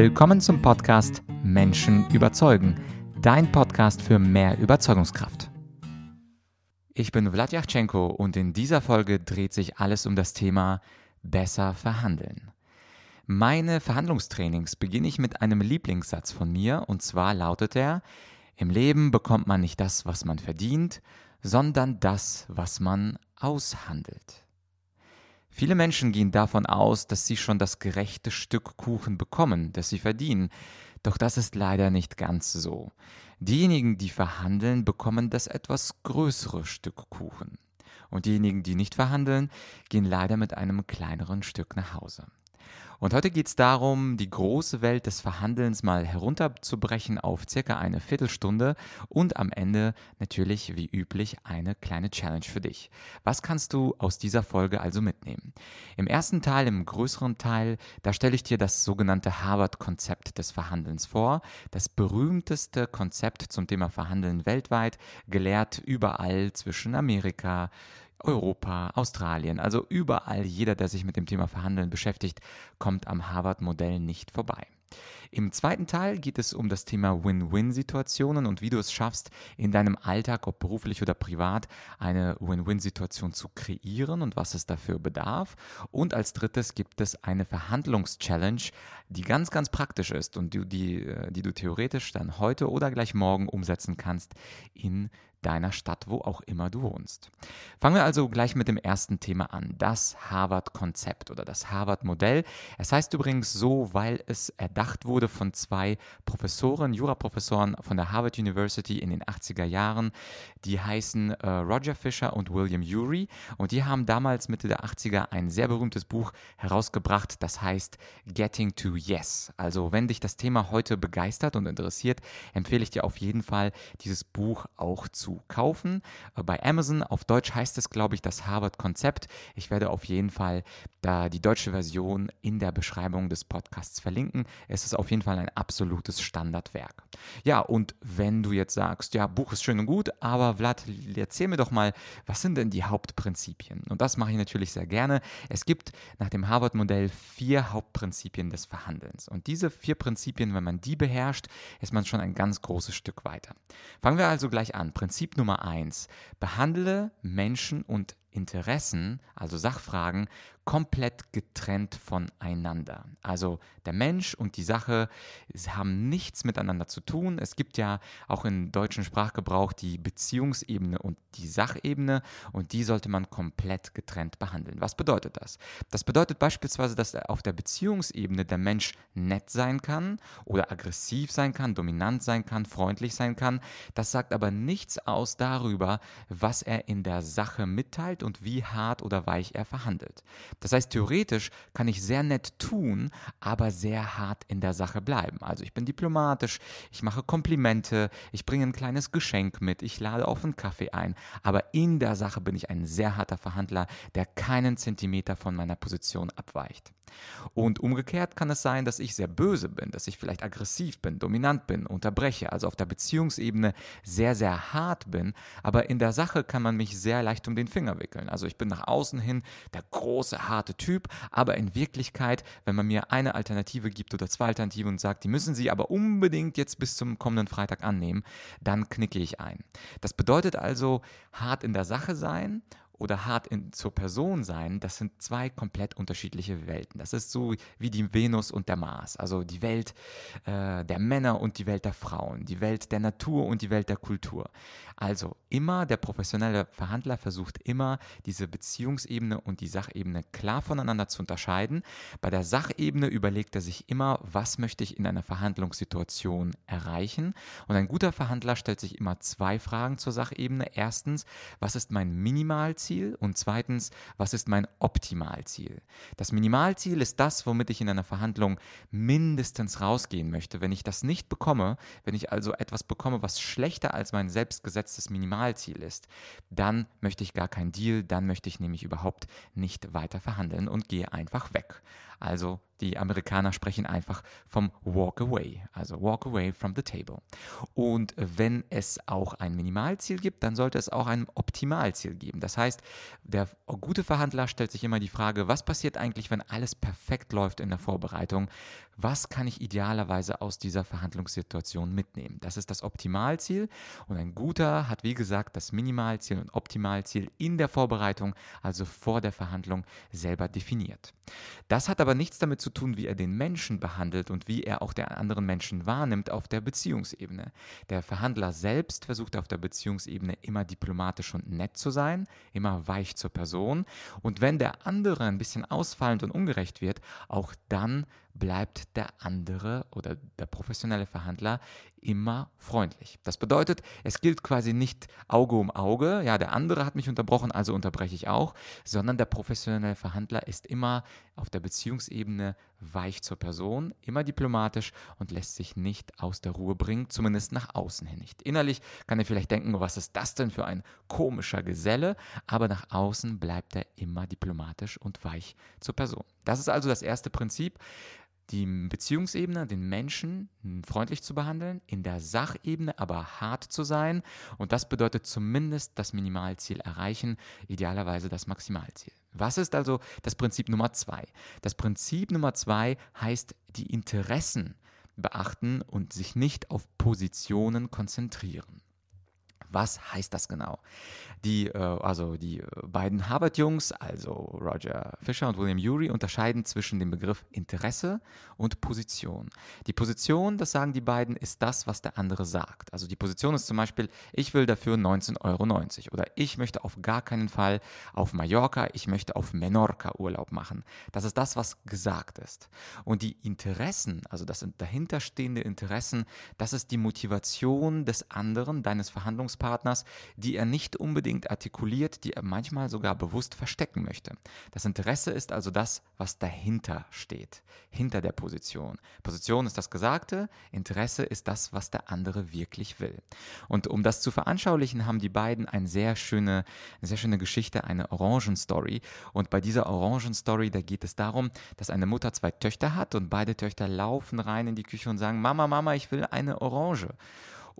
Willkommen zum Podcast Menschen überzeugen, dein Podcast für mehr Überzeugungskraft. Ich bin Vlad Yachtschenko und in dieser Folge dreht sich alles um das Thema besser verhandeln. Meine Verhandlungstrainings beginne ich mit einem Lieblingssatz von mir und zwar lautet er, im Leben bekommt man nicht das, was man verdient, sondern das, was man aushandelt. Viele Menschen gehen davon aus, dass sie schon das gerechte Stück Kuchen bekommen, das sie verdienen. Doch das ist leider nicht ganz so. Diejenigen, die verhandeln, bekommen das etwas größere Stück Kuchen. Und diejenigen, die nicht verhandeln, gehen leider mit einem kleineren Stück nach Hause. Und heute geht es darum, die große Welt des Verhandelns mal herunterzubrechen auf circa eine Viertelstunde und am Ende natürlich wie üblich eine kleine Challenge für dich. Was kannst du aus dieser Folge also mitnehmen? Im ersten Teil, im größeren Teil, da stelle ich dir das sogenannte Harvard-Konzept des Verhandelns vor, das berühmteste Konzept zum Thema Verhandeln weltweit, gelehrt überall zwischen Amerika, Europa, Australien, also überall jeder, der sich mit dem Thema Verhandeln beschäftigt, kommt am Harvard-Modell nicht vorbei. Im zweiten Teil geht es um das Thema Win-Win-Situationen und wie du es schaffst, in deinem Alltag, ob beruflich oder privat, eine Win-Win-Situation zu kreieren und was es dafür bedarf. Und als drittes gibt es eine Verhandlungs-Challenge, die ganz, ganz praktisch ist und die, die, äh, die du theoretisch dann heute oder gleich morgen umsetzen kannst in deiner Stadt, wo auch immer du wohnst. Fangen wir also gleich mit dem ersten Thema an, das Harvard-Konzept oder das Harvard-Modell. Es heißt übrigens so, weil es erdacht wurde von zwei Professoren, Juraprofessoren von der Harvard University in den 80er Jahren. Die heißen äh, Roger Fisher und William Urey und die haben damals Mitte der 80er ein sehr berühmtes Buch herausgebracht, das heißt Getting to Yes. Also wenn dich das Thema heute begeistert und interessiert, empfehle ich dir auf jeden Fall dieses Buch auch zu zu kaufen. Äh, bei Amazon auf Deutsch heißt es, glaube ich, das Harvard-Konzept. Ich werde auf jeden Fall da die deutsche Version in der Beschreibung des Podcasts verlinken. Es ist auf jeden Fall ein absolutes Standardwerk. Ja, und wenn du jetzt sagst, ja, Buch ist schön und gut, aber Vlad, erzähl mir doch mal, was sind denn die Hauptprinzipien? Und das mache ich natürlich sehr gerne. Es gibt nach dem Harvard-Modell vier Hauptprinzipien des Verhandelns. Und diese vier Prinzipien, wenn man die beherrscht, ist man schon ein ganz großes Stück weiter. Fangen wir also gleich an. Prinzip Prinzip Nummer eins. Behandle Menschen und Interessen, also Sachfragen, komplett getrennt voneinander. Also der Mensch und die Sache haben nichts miteinander zu tun. Es gibt ja auch im deutschen Sprachgebrauch die Beziehungsebene und die Sachebene und die sollte man komplett getrennt behandeln. Was bedeutet das? Das bedeutet beispielsweise, dass auf der Beziehungsebene der Mensch nett sein kann oder aggressiv sein kann, dominant sein kann, freundlich sein kann. Das sagt aber nichts aus darüber, was er in der Sache mitteilt und wie hart oder weich er verhandelt. Das heißt, theoretisch kann ich sehr nett tun, aber sehr hart in der Sache bleiben. Also ich bin diplomatisch, ich mache Komplimente, ich bringe ein kleines Geschenk mit, ich lade auf einen Kaffee ein, aber in der Sache bin ich ein sehr harter Verhandler, der keinen Zentimeter von meiner Position abweicht. Und umgekehrt kann es sein, dass ich sehr böse bin, dass ich vielleicht aggressiv bin, dominant bin, unterbreche, also auf der Beziehungsebene sehr, sehr hart bin, aber in der Sache kann man mich sehr leicht um den Finger wickeln. Also ich bin nach außen hin der große, harte Typ, aber in Wirklichkeit, wenn man mir eine Alternative gibt oder zwei Alternativen und sagt, die müssen Sie aber unbedingt jetzt bis zum kommenden Freitag annehmen, dann knicke ich ein. Das bedeutet also hart in der Sache sein oder hart in, zur Person sein, das sind zwei komplett unterschiedliche Welten. Das ist so wie die Venus und der Mars, also die Welt äh, der Männer und die Welt der Frauen, die Welt der Natur und die Welt der Kultur. Also immer der professionelle Verhandler versucht immer diese Beziehungsebene und die Sachebene klar voneinander zu unterscheiden. Bei der Sachebene überlegt er sich immer, was möchte ich in einer Verhandlungssituation erreichen. Und ein guter Verhandler stellt sich immer zwei Fragen zur Sachebene. Erstens, was ist mein Minimalziel? Minimalziel und zweitens, was ist mein Optimalziel? Das Minimalziel ist das, womit ich in einer Verhandlung mindestens rausgehen möchte. Wenn ich das nicht bekomme, wenn ich also etwas bekomme, was schlechter als mein selbstgesetztes Minimalziel ist, dann möchte ich gar keinen Deal, dann möchte ich nämlich überhaupt nicht weiter verhandeln und gehe einfach weg. Also die Amerikaner sprechen einfach vom Walk Away, also Walk Away from the Table. Und wenn es auch ein Minimalziel gibt, dann sollte es auch ein Optimalziel geben. Das heißt, der gute Verhandler stellt sich immer die Frage, was passiert eigentlich, wenn alles perfekt läuft in der Vorbereitung? Was kann ich idealerweise aus dieser Verhandlungssituation mitnehmen. Das ist das Optimalziel und ein guter hat wie gesagt das Minimalziel und Optimalziel in der Vorbereitung, also vor der Verhandlung selber definiert. Das hat aber nichts damit zu tun, wie er den Menschen behandelt und wie er auch den anderen Menschen wahrnimmt auf der Beziehungsebene. Der Verhandler selbst versucht auf der Beziehungsebene immer diplomatisch und nett zu sein, immer weich zur Person und wenn der andere ein bisschen ausfallend und ungerecht wird, auch dann bleibt der andere oder der professionelle Verhandler immer freundlich. Das bedeutet, es gilt quasi nicht Auge um Auge, ja, der andere hat mich unterbrochen, also unterbreche ich auch, sondern der professionelle Verhandler ist immer auf der Beziehungsebene weich zur Person, immer diplomatisch und lässt sich nicht aus der Ruhe bringen, zumindest nach außen hin nicht. Innerlich kann er vielleicht denken, was ist das denn für ein komischer Geselle, aber nach außen bleibt er immer diplomatisch und weich zur Person. Das ist also das erste Prinzip die Beziehungsebene, den Menschen freundlich zu behandeln, in der Sachebene aber hart zu sein. Und das bedeutet zumindest das Minimalziel erreichen, idealerweise das Maximalziel. Was ist also das Prinzip Nummer zwei? Das Prinzip Nummer zwei heißt die Interessen beachten und sich nicht auf Positionen konzentrieren. Was heißt das genau? Die, äh, also die äh, beiden Harvard-Jungs, also Roger Fisher und William Urey, unterscheiden zwischen dem Begriff Interesse und Position. Die Position, das sagen die beiden, ist das, was der andere sagt. Also die Position ist zum Beispiel, ich will dafür 19,90 Euro oder ich möchte auf gar keinen Fall auf Mallorca, ich möchte auf Menorca Urlaub machen. Das ist das, was gesagt ist. Und die Interessen, also das dahinterstehende Interessen, das ist die Motivation des anderen, deines Verhandlungspartners, die er nicht unbedingt unbedingt artikuliert, die er manchmal sogar bewusst verstecken möchte. Das Interesse ist also das, was dahinter steht, hinter der Position. Position ist das Gesagte, Interesse ist das, was der andere wirklich will. Und um das zu veranschaulichen, haben die beiden eine sehr schöne, eine sehr schöne Geschichte, eine Orangenstory. Und bei dieser Orangenstory, da geht es darum, dass eine Mutter zwei Töchter hat und beide Töchter laufen rein in die Küche und sagen, Mama, Mama, ich will eine Orange.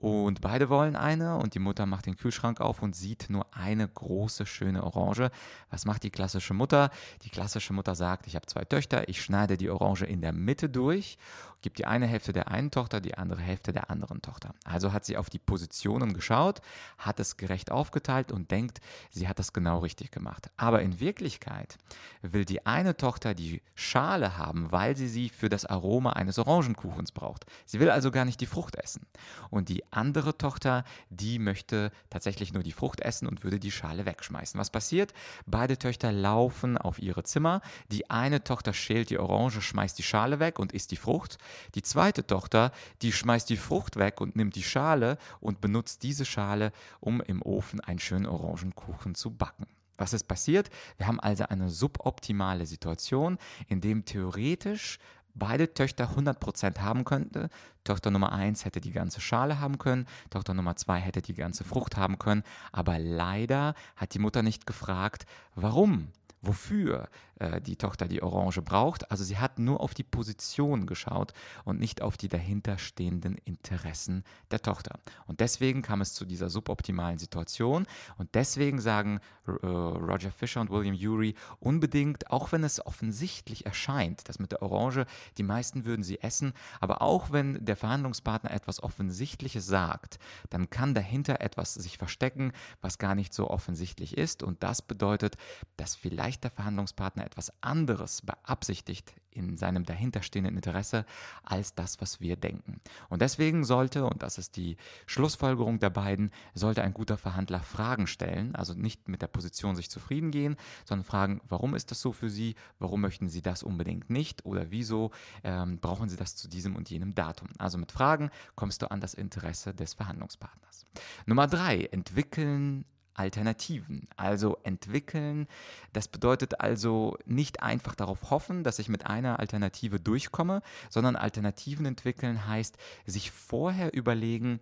Und beide wollen eine und die Mutter macht den Kühlschrank auf und sieht nur eine große, schöne Orange. Was macht die klassische Mutter? Die klassische Mutter sagt, ich habe zwei Töchter, ich schneide die Orange in der Mitte durch gibt die eine Hälfte der einen Tochter, die andere Hälfte der anderen Tochter. Also hat sie auf die Positionen geschaut, hat es gerecht aufgeteilt und denkt, sie hat das genau richtig gemacht. Aber in Wirklichkeit will die eine Tochter die Schale haben, weil sie sie für das Aroma eines Orangenkuchens braucht. Sie will also gar nicht die Frucht essen. Und die andere Tochter, die möchte tatsächlich nur die Frucht essen und würde die Schale wegschmeißen. Was passiert? Beide Töchter laufen auf ihre Zimmer. Die eine Tochter schält die Orange, schmeißt die Schale weg und isst die Frucht. Die zweite Tochter, die schmeißt die Frucht weg und nimmt die Schale und benutzt diese Schale, um im Ofen einen schönen Orangenkuchen zu backen. Was ist passiert? Wir haben also eine suboptimale Situation, in dem theoretisch beide Töchter 100% haben könnte. Tochter Nummer 1 hätte die ganze Schale haben können, Tochter Nummer 2 hätte die ganze Frucht haben können, aber leider hat die Mutter nicht gefragt, warum wofür äh, die Tochter die Orange braucht. Also sie hat nur auf die Position geschaut und nicht auf die dahinterstehenden Interessen der Tochter. Und deswegen kam es zu dieser suboptimalen Situation. Und deswegen sagen äh, Roger Fisher und William Urey unbedingt, auch wenn es offensichtlich erscheint, dass mit der Orange, die meisten würden sie essen, aber auch wenn der Verhandlungspartner etwas Offensichtliches sagt, dann kann dahinter etwas sich verstecken, was gar nicht so offensichtlich ist. Und das bedeutet, dass vielleicht der Verhandlungspartner etwas anderes beabsichtigt in seinem dahinterstehenden Interesse als das, was wir denken. Und deswegen sollte, und das ist die Schlussfolgerung der beiden, sollte ein guter Verhandler Fragen stellen, also nicht mit der Position sich zufrieden gehen, sondern fragen, warum ist das so für Sie, warum möchten Sie das unbedingt nicht oder wieso ähm, brauchen Sie das zu diesem und jenem Datum. Also mit Fragen kommst du an das Interesse des Verhandlungspartners. Nummer drei, entwickeln Alternativen. Also entwickeln. Das bedeutet also nicht einfach darauf hoffen, dass ich mit einer Alternative durchkomme, sondern Alternativen entwickeln heißt sich vorher überlegen,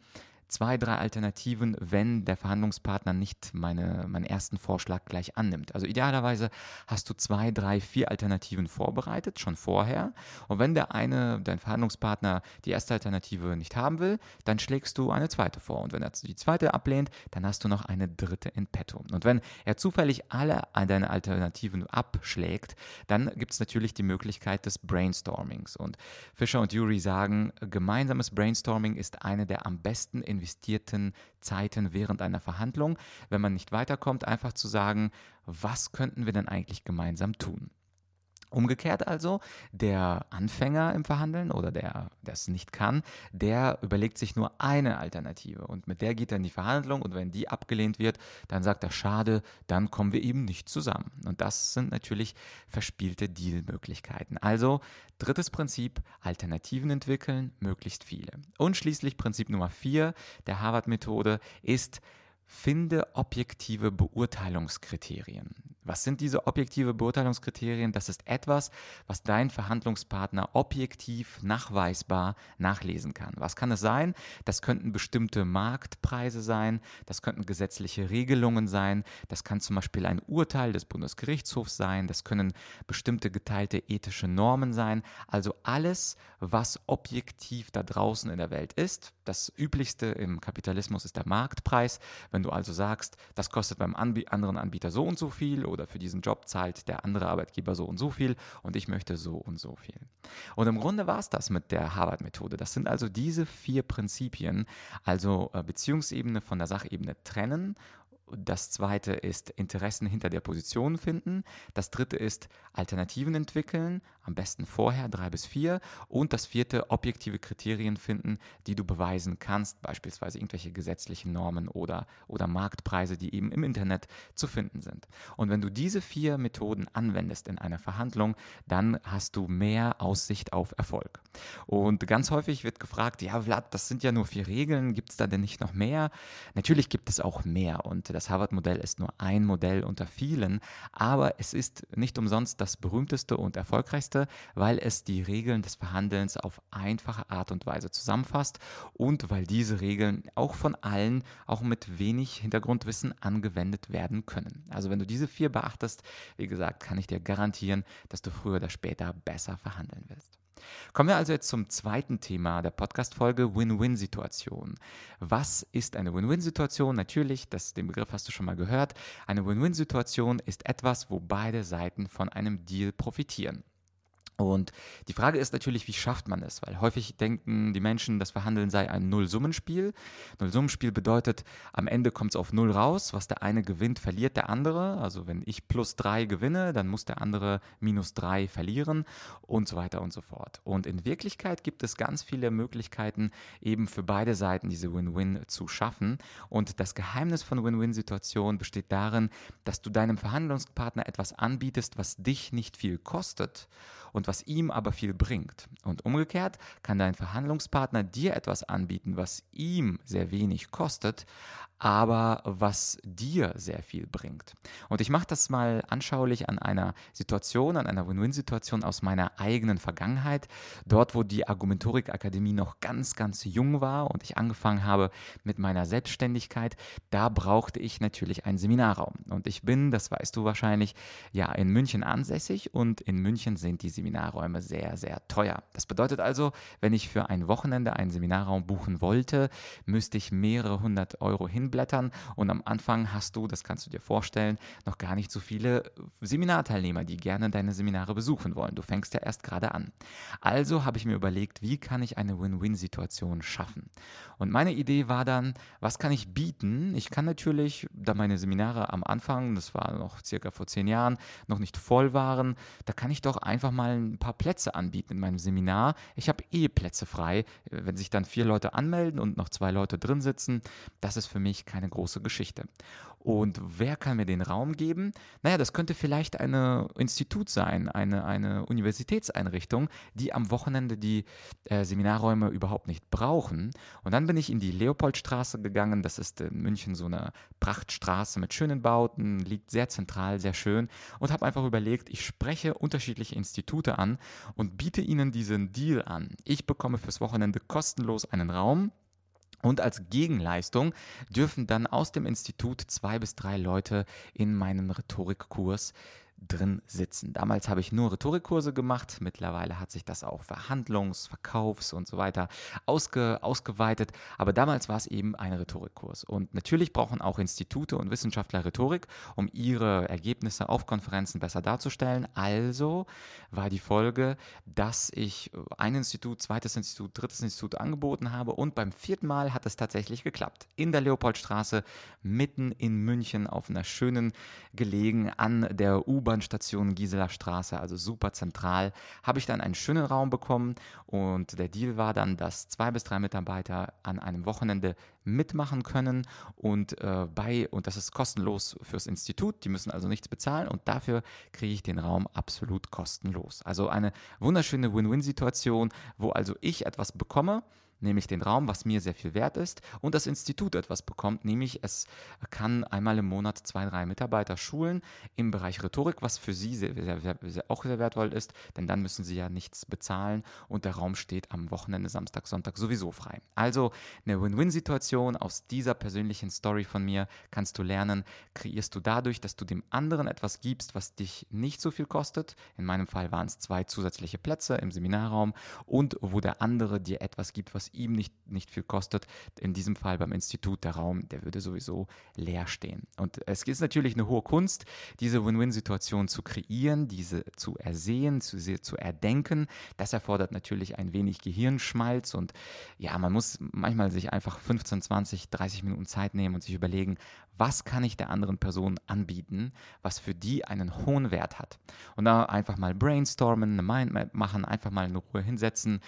zwei, drei Alternativen, wenn der Verhandlungspartner nicht meine, meinen ersten Vorschlag gleich annimmt. Also idealerweise hast du zwei, drei, vier Alternativen vorbereitet, schon vorher. Und wenn der eine, dein Verhandlungspartner, die erste Alternative nicht haben will, dann schlägst du eine zweite vor. Und wenn er die zweite ablehnt, dann hast du noch eine dritte in petto. Und wenn er zufällig alle deine Alternativen abschlägt, dann gibt es natürlich die Möglichkeit des Brainstormings. Und Fischer und Jury sagen, gemeinsames Brainstorming ist eine der am besten investierten Zeiten während einer Verhandlung, wenn man nicht weiterkommt, einfach zu sagen, was könnten wir denn eigentlich gemeinsam tun? Umgekehrt also, der Anfänger im Verhandeln oder der, der es nicht kann, der überlegt sich nur eine Alternative und mit der geht er in die Verhandlung und wenn die abgelehnt wird, dann sagt er, schade, dann kommen wir eben nicht zusammen. Und das sind natürlich verspielte Dealmöglichkeiten. Also drittes Prinzip, Alternativen entwickeln, möglichst viele. Und schließlich Prinzip Nummer vier der Harvard-Methode ist, Finde objektive Beurteilungskriterien. Was sind diese objektive Beurteilungskriterien? Das ist etwas, was dein Verhandlungspartner objektiv nachweisbar nachlesen kann. Was kann es sein? Das könnten bestimmte Marktpreise sein, das könnten gesetzliche Regelungen sein, das kann zum Beispiel ein Urteil des Bundesgerichtshofs sein, das können bestimmte geteilte ethische Normen sein. Also alles, was objektiv da draußen in der Welt ist. Das üblichste im Kapitalismus ist der Marktpreis. Wenn du also sagst, das kostet beim Anb anderen Anbieter so und so viel oder für diesen Job zahlt der andere Arbeitgeber so und so viel und ich möchte so und so viel. Und im Grunde war es das mit der Harvard-Methode. Das sind also diese vier Prinzipien, also äh, Beziehungsebene von der Sachebene trennen das zweite ist Interessen hinter der Position finden. Das dritte ist Alternativen entwickeln, am besten vorher, drei bis vier. Und das vierte, objektive Kriterien finden, die du beweisen kannst, beispielsweise irgendwelche gesetzlichen Normen oder, oder Marktpreise, die eben im Internet zu finden sind. Und wenn du diese vier Methoden anwendest in einer Verhandlung, dann hast du mehr Aussicht auf Erfolg. Und ganz häufig wird gefragt, ja Vlad, das sind ja nur vier Regeln, gibt es da denn nicht noch mehr? Natürlich gibt es auch mehr und das Harvard-Modell ist nur ein Modell unter vielen, aber es ist nicht umsonst das berühmteste und erfolgreichste, weil es die Regeln des Verhandelns auf einfache Art und Weise zusammenfasst und weil diese Regeln auch von allen, auch mit wenig Hintergrundwissen angewendet werden können. Also wenn du diese vier beachtest, wie gesagt, kann ich dir garantieren, dass du früher oder später besser verhandeln wirst. Kommen wir also jetzt zum zweiten Thema der Podcast-Folge Win-Win-Situation. Was ist eine Win-Win-Situation? Natürlich, das, den Begriff hast du schon mal gehört. Eine Win-Win-Situation ist etwas, wo beide Seiten von einem Deal profitieren. Und die Frage ist natürlich, wie schafft man es? Weil häufig denken die Menschen, das Verhandeln sei ein Nullsummenspiel. Nullsummenspiel bedeutet, am Ende kommt es auf Null raus. Was der eine gewinnt, verliert der andere. Also wenn ich plus drei gewinne, dann muss der andere minus drei verlieren und so weiter und so fort. Und in Wirklichkeit gibt es ganz viele Möglichkeiten, eben für beide Seiten diese Win-Win zu schaffen. Und das Geheimnis von Win-Win-Situationen besteht darin, dass du deinem Verhandlungspartner etwas anbietest, was dich nicht viel kostet und was ihm aber viel bringt. Und umgekehrt kann dein Verhandlungspartner dir etwas anbieten, was ihm sehr wenig kostet, aber was dir sehr viel bringt. Und ich mache das mal anschaulich an einer Situation, an einer Win-Win-Situation aus meiner eigenen Vergangenheit, dort wo die Argumentorik Akademie noch ganz, ganz jung war und ich angefangen habe mit meiner Selbstständigkeit, da brauchte ich natürlich einen Seminarraum. Und ich bin, das weißt du wahrscheinlich, ja in München ansässig und in München sind die Seminarräume sehr, sehr teuer. Das bedeutet also, wenn ich für ein Wochenende einen Seminarraum buchen wollte, müsste ich mehrere hundert Euro hin hinblättern und am Anfang hast du, das kannst du dir vorstellen, noch gar nicht so viele Seminarteilnehmer, die gerne deine Seminare besuchen wollen. Du fängst ja erst gerade an. Also habe ich mir überlegt, wie kann ich eine Win-Win-Situation schaffen? Und meine Idee war dann, was kann ich bieten? Ich kann natürlich, da meine Seminare am Anfang, das war noch circa vor zehn Jahren, noch nicht voll waren, da kann ich doch einfach mal ein paar Plätze anbieten in meinem Seminar. Ich habe eh Plätze frei. Wenn sich dann vier Leute anmelden und noch zwei Leute drin sitzen, das ist für mich keine große Geschichte. Und wer kann mir den Raum geben? Naja, das könnte vielleicht ein Institut sein, eine, eine Universitätseinrichtung, die am Wochenende die äh, Seminarräume überhaupt nicht brauchen. Und dann bin ich in die Leopoldstraße gegangen. Das ist in München so eine Prachtstraße mit schönen Bauten, liegt sehr zentral, sehr schön. Und habe einfach überlegt, ich spreche unterschiedliche Institute an und biete ihnen diesen Deal an. Ich bekomme fürs Wochenende kostenlos einen Raum Und als Gegenleistung dürfen dann aus dem Institut zwei bis drei Leute in meinen Rhetorikkurs drin sitzen. Damals habe ich nur Rhetorikkurse gemacht. Mittlerweile hat sich das auch Verhandlungs-, Verkaufs- und so weiter ausge, ausgeweitet. Aber damals war es eben ein Rhetorikkurs. Und natürlich brauchen auch Institute und Wissenschaftler Rhetorik, um ihre Ergebnisse auf Konferenzen besser darzustellen. Also war die Folge, dass ich ein Institut, zweites Institut, drittes Institut angeboten habe. Und beim vierten Mal hat es tatsächlich geklappt. In der Leopoldstraße, mitten in München, auf einer schönen gelegen an der U U-Bahn-Station Gisela Straße, also super zentral, habe ich dann einen schönen Raum bekommen und der Deal war dann, dass zwei bis drei Mitarbeiter an einem Wochenende mitmachen können und äh, bei, und das ist kostenlos fürs Institut, die müssen also nichts bezahlen und dafür kriege ich den Raum absolut kostenlos. Also eine wunderschöne Win-Win-Situation, wo also ich etwas bekomme, nämlich den Raum, was mir sehr viel wert ist, und das Institut etwas bekommt, nämlich es kann einmal im Monat zwei, drei Mitarbeiter schulen im Bereich Rhetorik, was für sie sehr, sehr, sehr, auch sehr wertvoll ist, denn dann müssen sie ja nichts bezahlen und der Raum steht am Wochenende, Samstag, Sonntag sowieso frei. Also eine Win-Win-Situation aus dieser persönlichen Story von mir kannst du lernen, kreierst du dadurch, dass du dem anderen etwas gibst, was dich nicht so viel kostet. In meinem Fall waren es zwei zusätzliche Plätze im Seminarraum und wo der andere dir etwas gibt, was ihm nicht, nicht viel kostet. In diesem Fall beim Institut der Raum, der würde sowieso leer stehen. Und es ist natürlich eine hohe Kunst, diese Win-Win-Situation zu kreieren, diese zu ersehen, zu, zu erdenken. Das erfordert natürlich ein wenig Gehirnschmalz und ja, man muss manchmal sich einfach 15, 20, 30 Minuten Zeit nehmen und sich überlegen, was kann ich der anderen Person anbieten, was für die einen hohen Wert hat. Und da einfach mal brainstormen, eine Mindmap machen, einfach mal in Ruhe hinsetzen,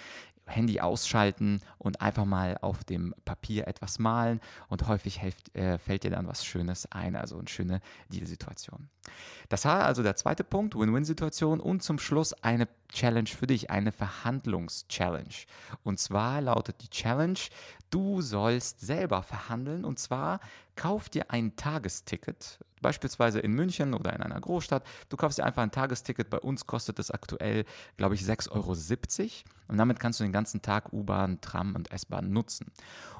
Handy ausschalten und einfach mal auf dem Papier etwas malen und häufig helft, äh, fällt dir dann was Schönes ein, also eine schöne Deal-Situation. Das war also der zweite Punkt, Win-Win-Situation und zum Schluss eine Challenge für dich, eine Verhandlungs-Challenge. Und zwar lautet die Challenge, du sollst selber verhandeln und zwar kauf dir ein Tagesticket, beispielsweise in München oder in einer Großstadt. Du kaufst dir einfach ein Tagesticket. Bei uns kostet es aktuell, glaube ich, 6,70 Euro. Und damit kannst du den ganzen Tag U-Bahn, Tram und S-Bahn nutzen.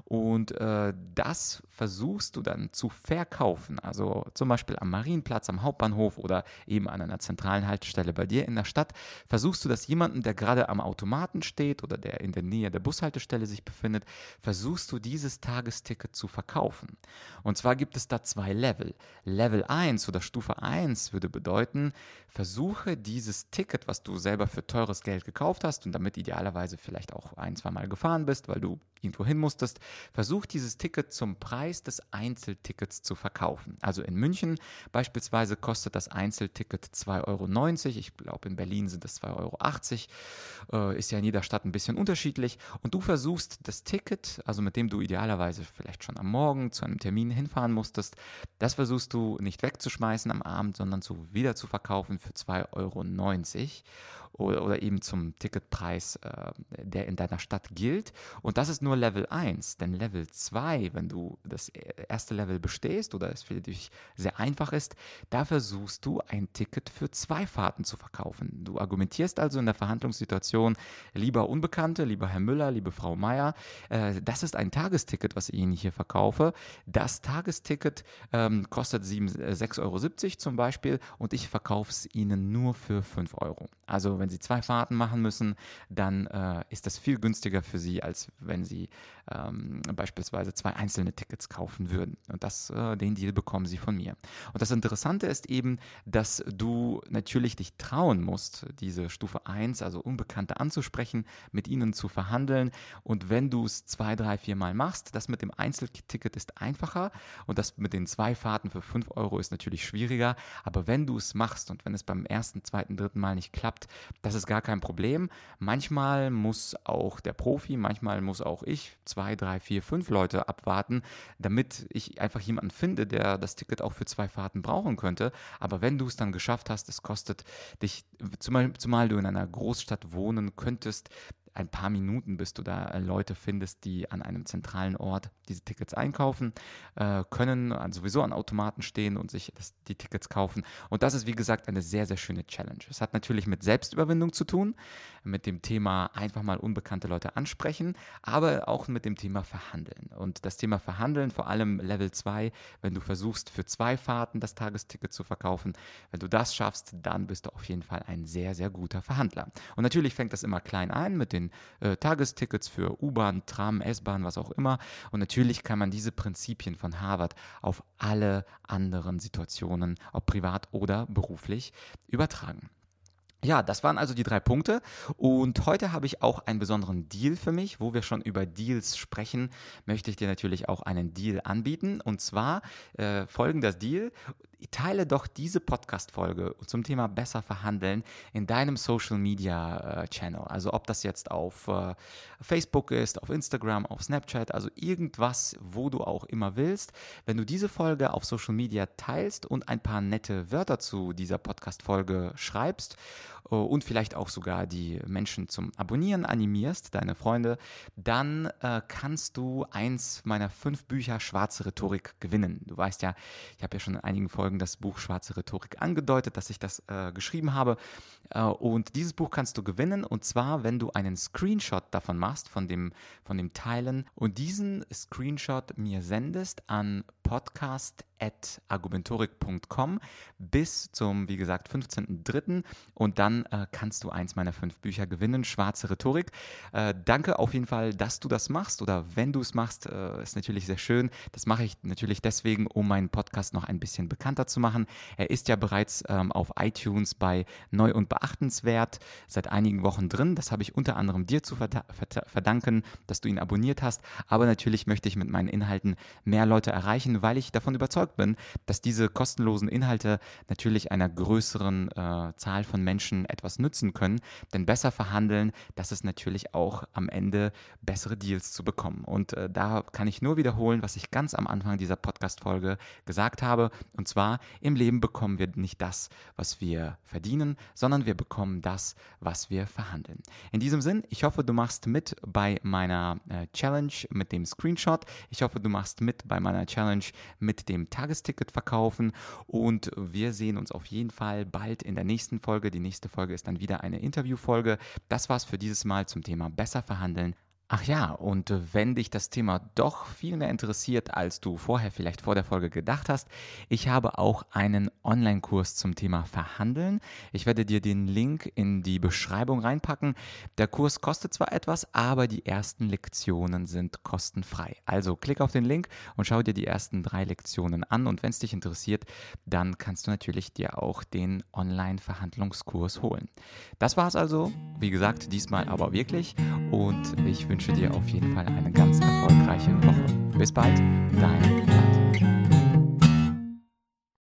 Und äh, das versuchst du dann zu verkaufen. Also zum Beispiel am Marienplatz, am Hauptbahnhof oder eben an einer zentralen Haltestelle bei dir in der Stadt. Versuchst du das jemanden, der gerade am Automaten steht oder der in der Nähe der Bushaltestelle sich befindet, versuchst du dieses Tagesticket zu verkaufen. Und zwar gibt es da zwei Level. Level 1 oder Stufe 1 würde bedeuten, versuche dieses Ticket, was du selber für teures Geld gekauft hast und damit idealerweise vielleicht auch ein, zwei Mal gefahren bist, weil du irgendwo hin musstest, versuch dieses Ticket zum Preis des Einzeltickets zu verkaufen. Also in München beispielsweise kostet das Einzelticket 2,90 Euro. Ich glaube, in Berlin sind es 2,80 Euro. Äh, ist ja in jeder Stadt ein bisschen unterschiedlich. Und du versuchst das Ticket, also mit dem du idealerweise vielleicht schon am Morgen zu einem Termin hinfahren musstest, das versuchst du nicht wegzuschmeißen am Abend, sondern zu, wieder zu verkaufen für 2,90 Euro oder, oder eben zum Ticketpreis, äh, der in deiner Stadt gilt. Und das ist nur Level 1. Denn Level 2, wenn du das erste Level bestehst oder es für dich sehr einfach ist, da versuchst du ein Ticket für zwei Fahrten zu verkaufen. Du argumentierst also in der Verhandlungssituation, lieber Unbekannte, lieber Herr Müller, liebe Frau Meier, äh, das ist ein Tagesticket, was ich Ihnen hier verkaufe. Das Tagesticket ähm, kostet 6,70 Euro zum Beispiel und ich verkaufe es Ihnen nur für 5 Euro. Also wenn Sie zwei Fahrten machen müssen, dann äh, ist das viel günstiger für Sie, als wenn Sie ähm, beispielsweise zwei einzelne Tickets kaufen würden. Und das, äh, den Deal bekommen Sie von mir. Und das Interessante ist eben, dass du natürlich dich trauen musst, diese Stufe 1, also Unbekannte anzusprechen, mit ihnen zu verhandeln. Und wenn du es zwei, drei, vier Mal machst, das mit dem Einzelticket ist einfacher und das mit den zwei Fahrten für 5 Euro ist natürlich schwieriger. Aber wenn du es machst und wenn es beim ersten, zweiten, dritten Mal nicht klappt, das ist gar kein Problem. Manchmal muss auch der Profi, manchmal muss auch ich zwei, drei, vier, fünf Leute abwarten, damit ich einfach jemanden finde, der das Ticket auch für zwei Fahrten brauchen könnte. Aber wenn du es dann geschafft hast, es kostet dich, zumal, zumal du in einer Großstadt wohnen könntest, ein paar Minuten, bis du da äh, Leute findest, die an einem zentralen Ort diese Tickets einkaufen äh, können, sowieso an Automaten stehen und sich das, die Tickets kaufen. Und das ist, wie gesagt, eine sehr, sehr schöne Challenge. Es hat natürlich mit Selbstüberwindung zu tun, mit dem Thema einfach mal unbekannte Leute ansprechen, aber auch mit dem Thema Verhandeln. Und das Thema Verhandeln, vor allem Level 2, wenn du versuchst, für zwei Fahrten das Tagesticket zu verkaufen, wenn du das schaffst, dann bist du auf jeden Fall ein sehr, sehr guter Verhandler. Und natürlich fängt das immer klein ein mit den äh, Tagestickets für U-Bahn, Tram, S-Bahn, was auch immer. Und natürlich kann man diese Prinzipien von Harvard auf alle anderen Situationen, ob privat oder beruflich, übertragen. Ja, das waren also die drei Punkte. Und heute habe ich auch einen besonderen Deal für mich. Wo wir schon über Deals sprechen, möchte ich dir natürlich auch einen Deal anbieten. Und zwar äh, folgender Deal teile doch diese Podcast-Folge zum Thema besser verhandeln in deinem Social Media äh, Channel. Also ob das jetzt auf äh, Facebook ist, auf Instagram, auf Snapchat, also irgendwas, wo du auch immer willst. Wenn du diese Folge auf Social Media teilst und ein paar nette Wörter zu dieser Podcast-Folge schreibst und vielleicht auch sogar die Menschen zum Abonnieren animierst, deine Freunde, dann äh, kannst du eins meiner fünf Bücher Schwarze Rhetorik gewinnen. Du weißt ja, ich habe ja schon in einigen Folgen das Buch Schwarze Rhetorik angedeutet, dass ich das äh, geschrieben habe. Äh, und dieses Buch kannst du gewinnen und zwar, wenn du einen Screenshot davon machst, von dem, von dem Teilen und diesen Screenshot mir sendest an podcast.argumentorik.com bis zum, wie gesagt, 15.03. Und dann äh, kannst du eins meiner fünf Bücher gewinnen, Schwarze Rhetorik. Äh, danke auf jeden Fall, dass du das machst oder wenn du es machst, äh, ist natürlich sehr schön. Das mache ich natürlich deswegen, um meinen Podcast noch ein bisschen bekannter zu machen. Er ist ja bereits ähm, auf iTunes bei Neu und Beachtenswert seit einigen Wochen drin. Das habe ich unter anderem dir zu verdanken, dass du ihn abonniert hast. Aber natürlich möchte ich mit meinen Inhalten mehr Leute erreichen weil ich davon überzeugt bin, dass diese kostenlosen Inhalte natürlich einer größeren äh, Zahl von Menschen etwas nützen können. Denn besser verhandeln, das ist natürlich auch am Ende bessere Deals zu bekommen. Und äh, da kann ich nur wiederholen, was ich ganz am Anfang dieser Podcast-Folge gesagt habe. Und zwar, im Leben bekommen wir nicht das, was wir verdienen, sondern wir bekommen das, was wir verhandeln. In diesem Sinn, ich hoffe, du machst mit bei meiner äh, Challenge mit dem Screenshot. Ich hoffe, du machst mit bei meiner Challenge mit dem Tagesticket verkaufen. Und wir sehen uns auf jeden Fall bald in der nächsten Folge. Die nächste Folge ist dann wieder eine Interviewfolge. Das war's für dieses Mal zum Thema besser verhandeln. Ach ja, und wenn dich das Thema doch viel mehr interessiert, als du vorher vielleicht vor der Folge gedacht hast, ich habe auch einen Online-Kurs zum Thema Verhandeln. Ich werde dir den Link in die Beschreibung reinpacken. Der Kurs kostet zwar etwas, aber die ersten Lektionen sind kostenfrei. Also klick auf den Link und schau dir die ersten drei Lektionen an. Und wenn es dich interessiert, dann kannst du natürlich dir auch den Online-Verhandlungskurs holen. Das war es also, wie gesagt, diesmal aber wirklich. Und ich wünsche wünsche dir auf jeden Fall eine ganz erfolgreiche Woche. Bis bald, dein Vlad.